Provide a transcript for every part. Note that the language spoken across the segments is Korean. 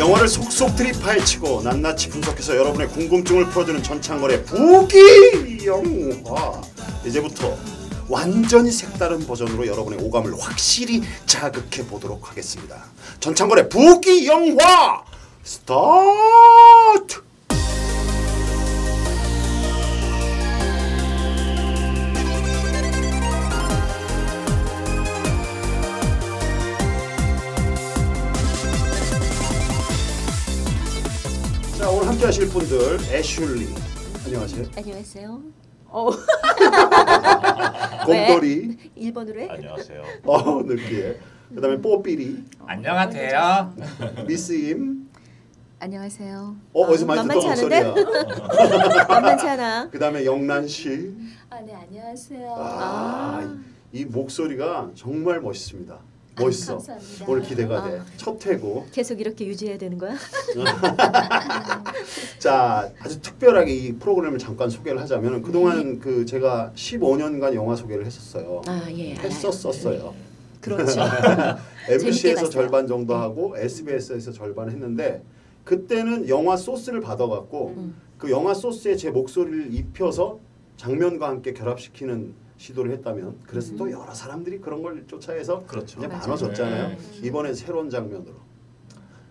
영화를 속속 들이 파헤치고 낱낱이 분석해서 여러분의 궁금증을 풀어주는 전창걸의 부기 영화 이제부터 완전히 색다른 버전으로 여러분의 오감을 확실히 자극해 보도록 하겠습니다. 전창걸의 부기 영화 스타트. 분들 애슐리 안녕하세요. 안녕하세요. 곰돌이 일본어로 해? 안녕하세요. 어 느끼해. 그다음에 뽀삐리 안녕하세요. 미스임 안녕하세요. 어 어디서 많이 듣던 만만치 않은데? 목소리야. 만만치 않아. 그다음에 영란 씨. 아, 네, 안녕하세요. 아, 이 목소리가 정말 멋있습니다. 멋있어. 감사합니다. 오늘 기대가 돼. 아. 첫 회고. 계속 이렇게 유지해야 되는 거야? 자 아주 특별하게 이 프로그램을 잠깐 소개를 하자면 그동안 그 제가 15년간 영화 소개를 했었어요. 아, 예. 했었었어요. 그렇죠. MBC에서. 절반 정도 하고 SBS에서 절반 했는데 그때는 영화 소스를 받아갖고 음. 그 영화 소스에 제 목소리를 입혀서 장면과 함께 결합시키는 시도를 했다면 그래서 또 여러 사람들이 그런 걸 쫓아해서 그렇죠. 이제. 나눠졌잖아요. 네. 이번엔 새로운 장면으로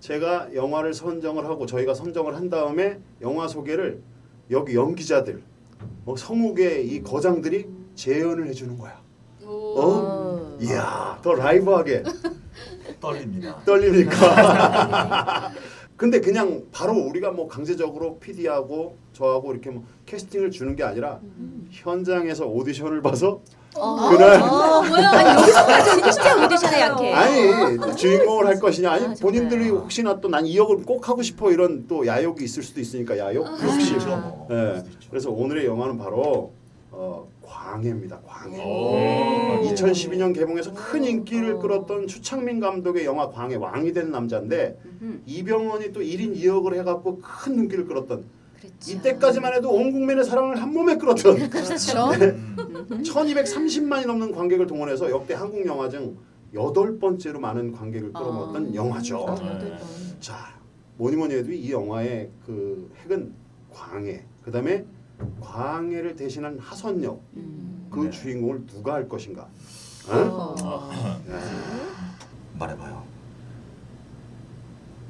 제가 영화를 선정을 하고 저희가 선정을 한 다음에 영화 소개를 여기 연기자들 뭐 성우계 이 거장들이 재연을 해주는 거야. 어? 이야 더 라이브하게 떨립니다. 떨립니까? 근데 그냥 바로 우리가 뭐 강제적으로 PD하고 저하고 이렇게 뭐 캐스팅을 주는 게 아니라 현장에서 오디션을 봐서 그날 어, 뭐야? 아니, 여기서까지 진짜 오디션에 약해. 아니 주인공을 할 것이냐 아니 아. 본인들이 혹시나 또난이 역을 꼭 하고 싶어 이런 또 야욕이 있을 수도 있으니까 야욕 욕심 그렇죠. 예. 그래서 오늘의 영화는 바로 어, 광해입니다 광해 오. 2012년 개봉해서 큰 인기를 끌었던 추창민 감독의 영화 광해 왕이 된 남자인데 이병헌이 또 1인 2역을 해갖고 큰 눈길을 끌었던 그렇죠. 이때까지만 해도 온 국민의 사랑을 한 몸에 끌었던 그렇죠. 1230만이 넘는 관객을 동원해서 역대 한국 영화 중 여덟 번째로 많은 관객을 끌어모았던 아. 영화죠. 아, 네. 자 뭐니 뭐니 해도 이 영화의 그 핵은 광해 그다음에 광해를 대신한 하선역 음. 그 네. 주인공을 누가 할 것인가 어? 어. 야, 말해봐요.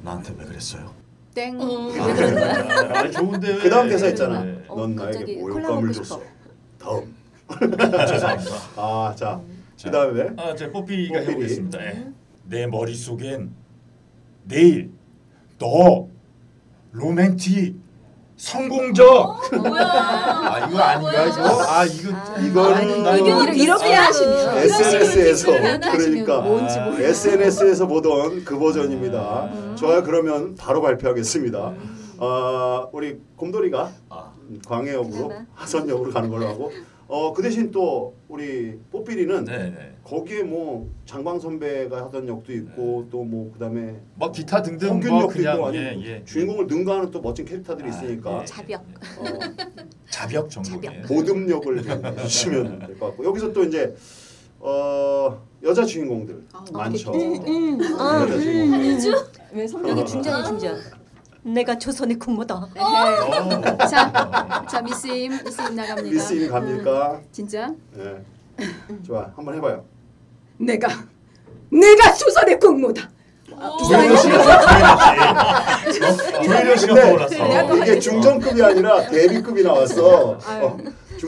나한테 왜 그랬어요? 땡. 아, 좋은데. 그 다음 대사 있잖아 네. 어, 넌 나에게 모욕감을 줬어. 다음 죄송합니다. 아자 자, 그다음에 아, 제 뽀삐가 뽀삐리. 해보겠습니다. 예. 내 머릿속엔 내일 너 로맨틱 성공적. 아 이거 아닌가 이거? 아 이거 이거는 나 이거 이거 이렇게 하시면 SNS에서 그러니까 뭔지 모르겠어요. SNS에서 보던 그 버전입니다. 좋아요. 그러면 바로 발표하겠습니다. 어, 우리 곰돌이가 아, 광해역으로 하나. 하선역으로 가는 걸로 하고 어, 그 대신 또 우리 뽀삐리는 네네. 거기에 뭐 장광 선배가 하던 역도 있고 또 뭐 그다음에 뭐 기타 등등 성균 뭐 역도 있고 그냥 아니 예, 예. 주인공을 능가하는 또 멋진 캐릭터들이 아, 있으니까 예. 자벽. 어, 자벽 전공이에요. 모듬 역을 해주시면 될 것 같고 여기서 또 이제 어, 여자 주인공들 아, 많죠. 음. 아, 여자 주인공들. 왜 어. 성격이 이게 중전이 중전. 내가 조선의 군모다. 에헤이. 어. 자, 자 미스임, 미스임 나갑니다. 미스임 갑니까? 진짜? 네. 좋아, 한번 해봐요. 내가 내가 조선의 국모다. 조혜련 씨가 조혜련 씨가 떠올랐어. 이게 중전급이 아니라 대비급이 나왔어. 어,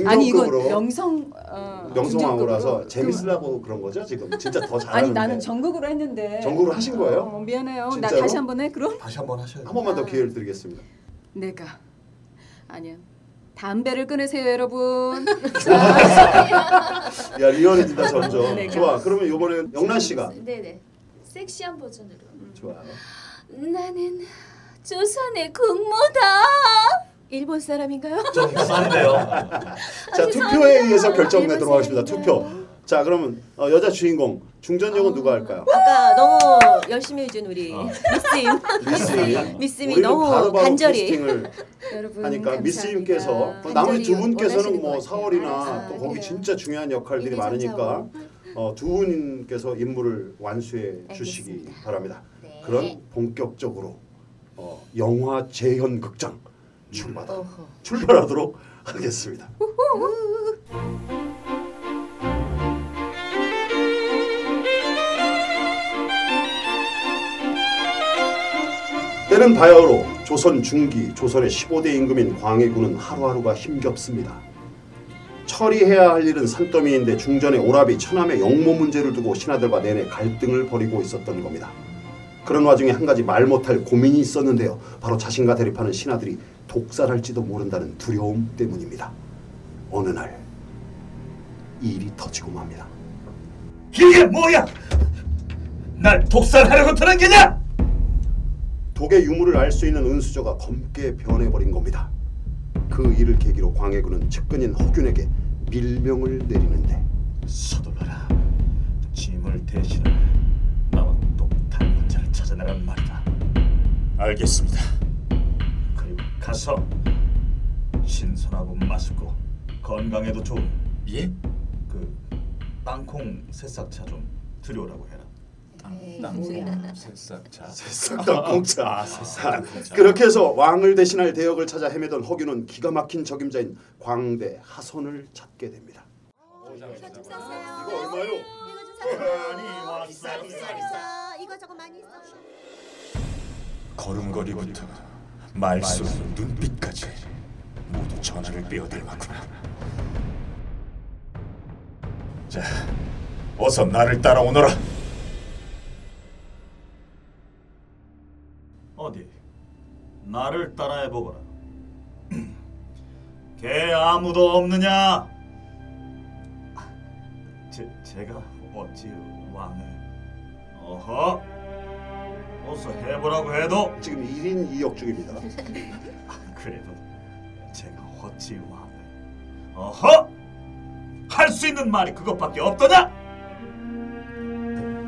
아니 이거 명성 어, 중정급으로. 재밌으려고 그런 거죠 지금 진짜 더 그- 잘하는데 아니 나는 전국으로 했는데 전국으로 하신 거예요? 어, 미안해요. 진짜로? 나 다시 한 번 해. 그럼 다시 한 번 하셔요. 한 번만 더 기회를 드리겠습니다. 내가 아니야. 담배를 끊으세요, 여러분. 야 리얼해진다 점점. 좋아. 그러면 이번엔 영란 씨가 네네 섹시한 버전으로 좋아요. 나는 조선의 국모다 일본 사람인가요? 좀 이상한데요. 자 투표에 의해서 결정내도록 하겠습니다. 투표. 자 그러면 어, 여자 주인공 중전 역은 누가 할까요? 아까 너무 열심히 해준 우리 미스임 미스임. 미스임이 너무 바로바로 간절히 여러분 하니까 간절히 나머지 두 분께서는 뭐것 같아요. 사월이나 아, 또 거기 그래요. 진짜 중요한 역할들이 많으니까. 어, 두 분께서 임무를 완수해 주시기 알겠습니다. 바랍니다. 네. 그런 본격적으로 어, 영화 재현 극장 출발 어허. 출발하도록 하겠습니다. 때는 바야흐로 조선 중기 조선의 15대 임금인 광해군은 하루하루가 힘겹습니다. 처리해야 할 일은 산더미인데 중전에 오라비 천함의 영모 문제를 두고 신하들과 내내 갈등을 벌이고 있었던 겁니다. 그런 와중에 한 가지 말 못할 고민이 있었는데요. 바로 자신과 대립하는 신하들이 독살할지도 모른다는 두려움 때문입니다. 어느 날 일이 터지고 맙니다. 이게 뭐야? 날 독살하려고 드는 게냐? 독의 유무를 알 수 있는 은수저가 검게 변해버린 겁니다. 그 일을 계기로 광해군은 측근인 허균에게 밀명을 내리는데 서둘러라. 짐을 대신할 나 알겠습니다. 그리고 가서 신선하고 맛있고 건강에도 좋은 예? 그 땅콩 새싹차 좀 들여오라고 해라. 땅콩 새싹차. 새싹 땅콩차. 아, 새싹땅콩차. 그렇게 해서 왕을 대신할 대역을 찾아 헤매던 허균은 기가 막힌 적임자인 광대 하선을 찾게 됩니다. 이거 얼마요? 이거 저거 많이 있어. 걸음걸이부터 말수 눈빛까지 모두 전화를 빼어들었구나. 자, 어서 나를 따라오너라. 어디 나를 따라해 보거라. 개 아무도 없느냐? 제 제가 어찌 왕을 어허 어서 해보라고 해도 지금 1인 2역 중입니다. 그래도 제가 어찌 왕을 어허 할 수 있는 말이 그것밖에 없더냐?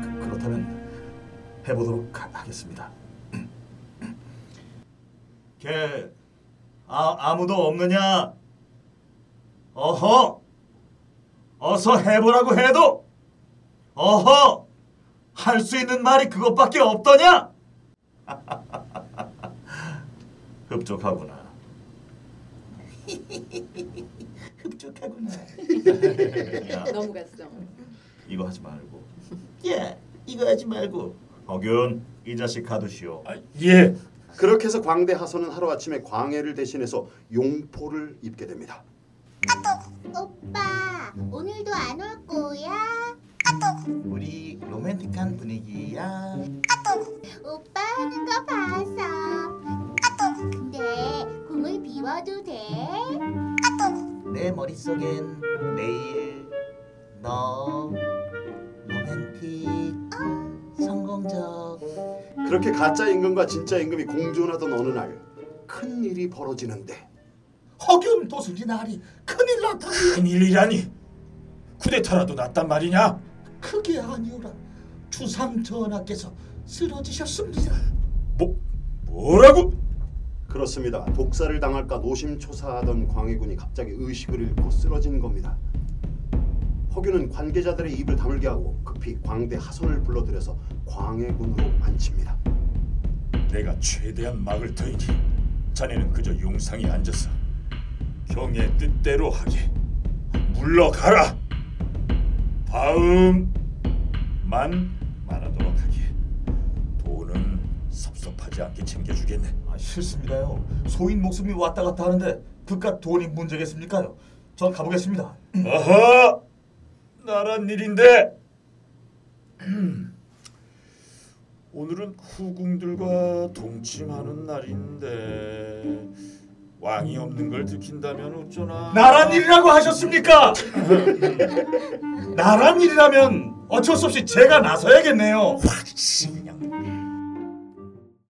그, 그렇다면 해보도록 하, 하겠습니다. 걔 아, 아무도 없느냐? 어허 어서 해보라고 해도 어허 할 수 있는 말이 그것밖에 없더냐? 흡족하구나. 흡족하구나. 야, 넘어갔어. 이거 하지 말고. 야, 이거 하지 말고. 허균, 이 자식 가두시오. 아, 예. 그렇게 해서 광대 하선은 하루아침에 광해를 대신해서 용포를 입게 됩니다. 오빠 오늘도 안 올 거야? 우리 로맨틱한 분위기야. 오빠 하는 거 봐서 근데 꿈을 비워도 돼? 내 머릿속엔 내일 너 로맨틱 성공적 그렇게 가짜 임금과 진짜 임금이 공존하던 어느 날 큰 일이 벌어지는데 허균 도순지 날이 큰일 났다. 큰일이라니. 쿠데타라도 났단 말이냐? 그게 아니오라. 주상 전하께서 쓰러지셨습니다. 뭐 뭐라고? 그렇습니다. 독살을 당할까 노심초사하던 광해군이 갑자기 의식을 잃고 쓰러진 겁니다. 허균은 관계자들의 입을 다물게 하고 급히 광대 하선을 불러들여서 광해군으로 앉힙니다. 내가 최대한 막을 터이니 자네는 그저 용상에 앉아서 경의 뜻대로 하게 물러가라. 다음만 말하도록 하게. 돈은 섭섭하지 않게 챙겨주겠네. 아, 싫습니다요. 소인 목숨이 왔다 갔다 하는데 그깟 돈이 문제겠습니까요? 전 가보겠습니다. 아하, 나란 일인데. 오늘은 후궁들과 동침하는 날인데 왕이 없는 걸 들킨다면 어쩌나. 나란 일이라고 하셨습니까? 나란 일이라면 어쩔 수 없이 제가 나서야겠네요. 확신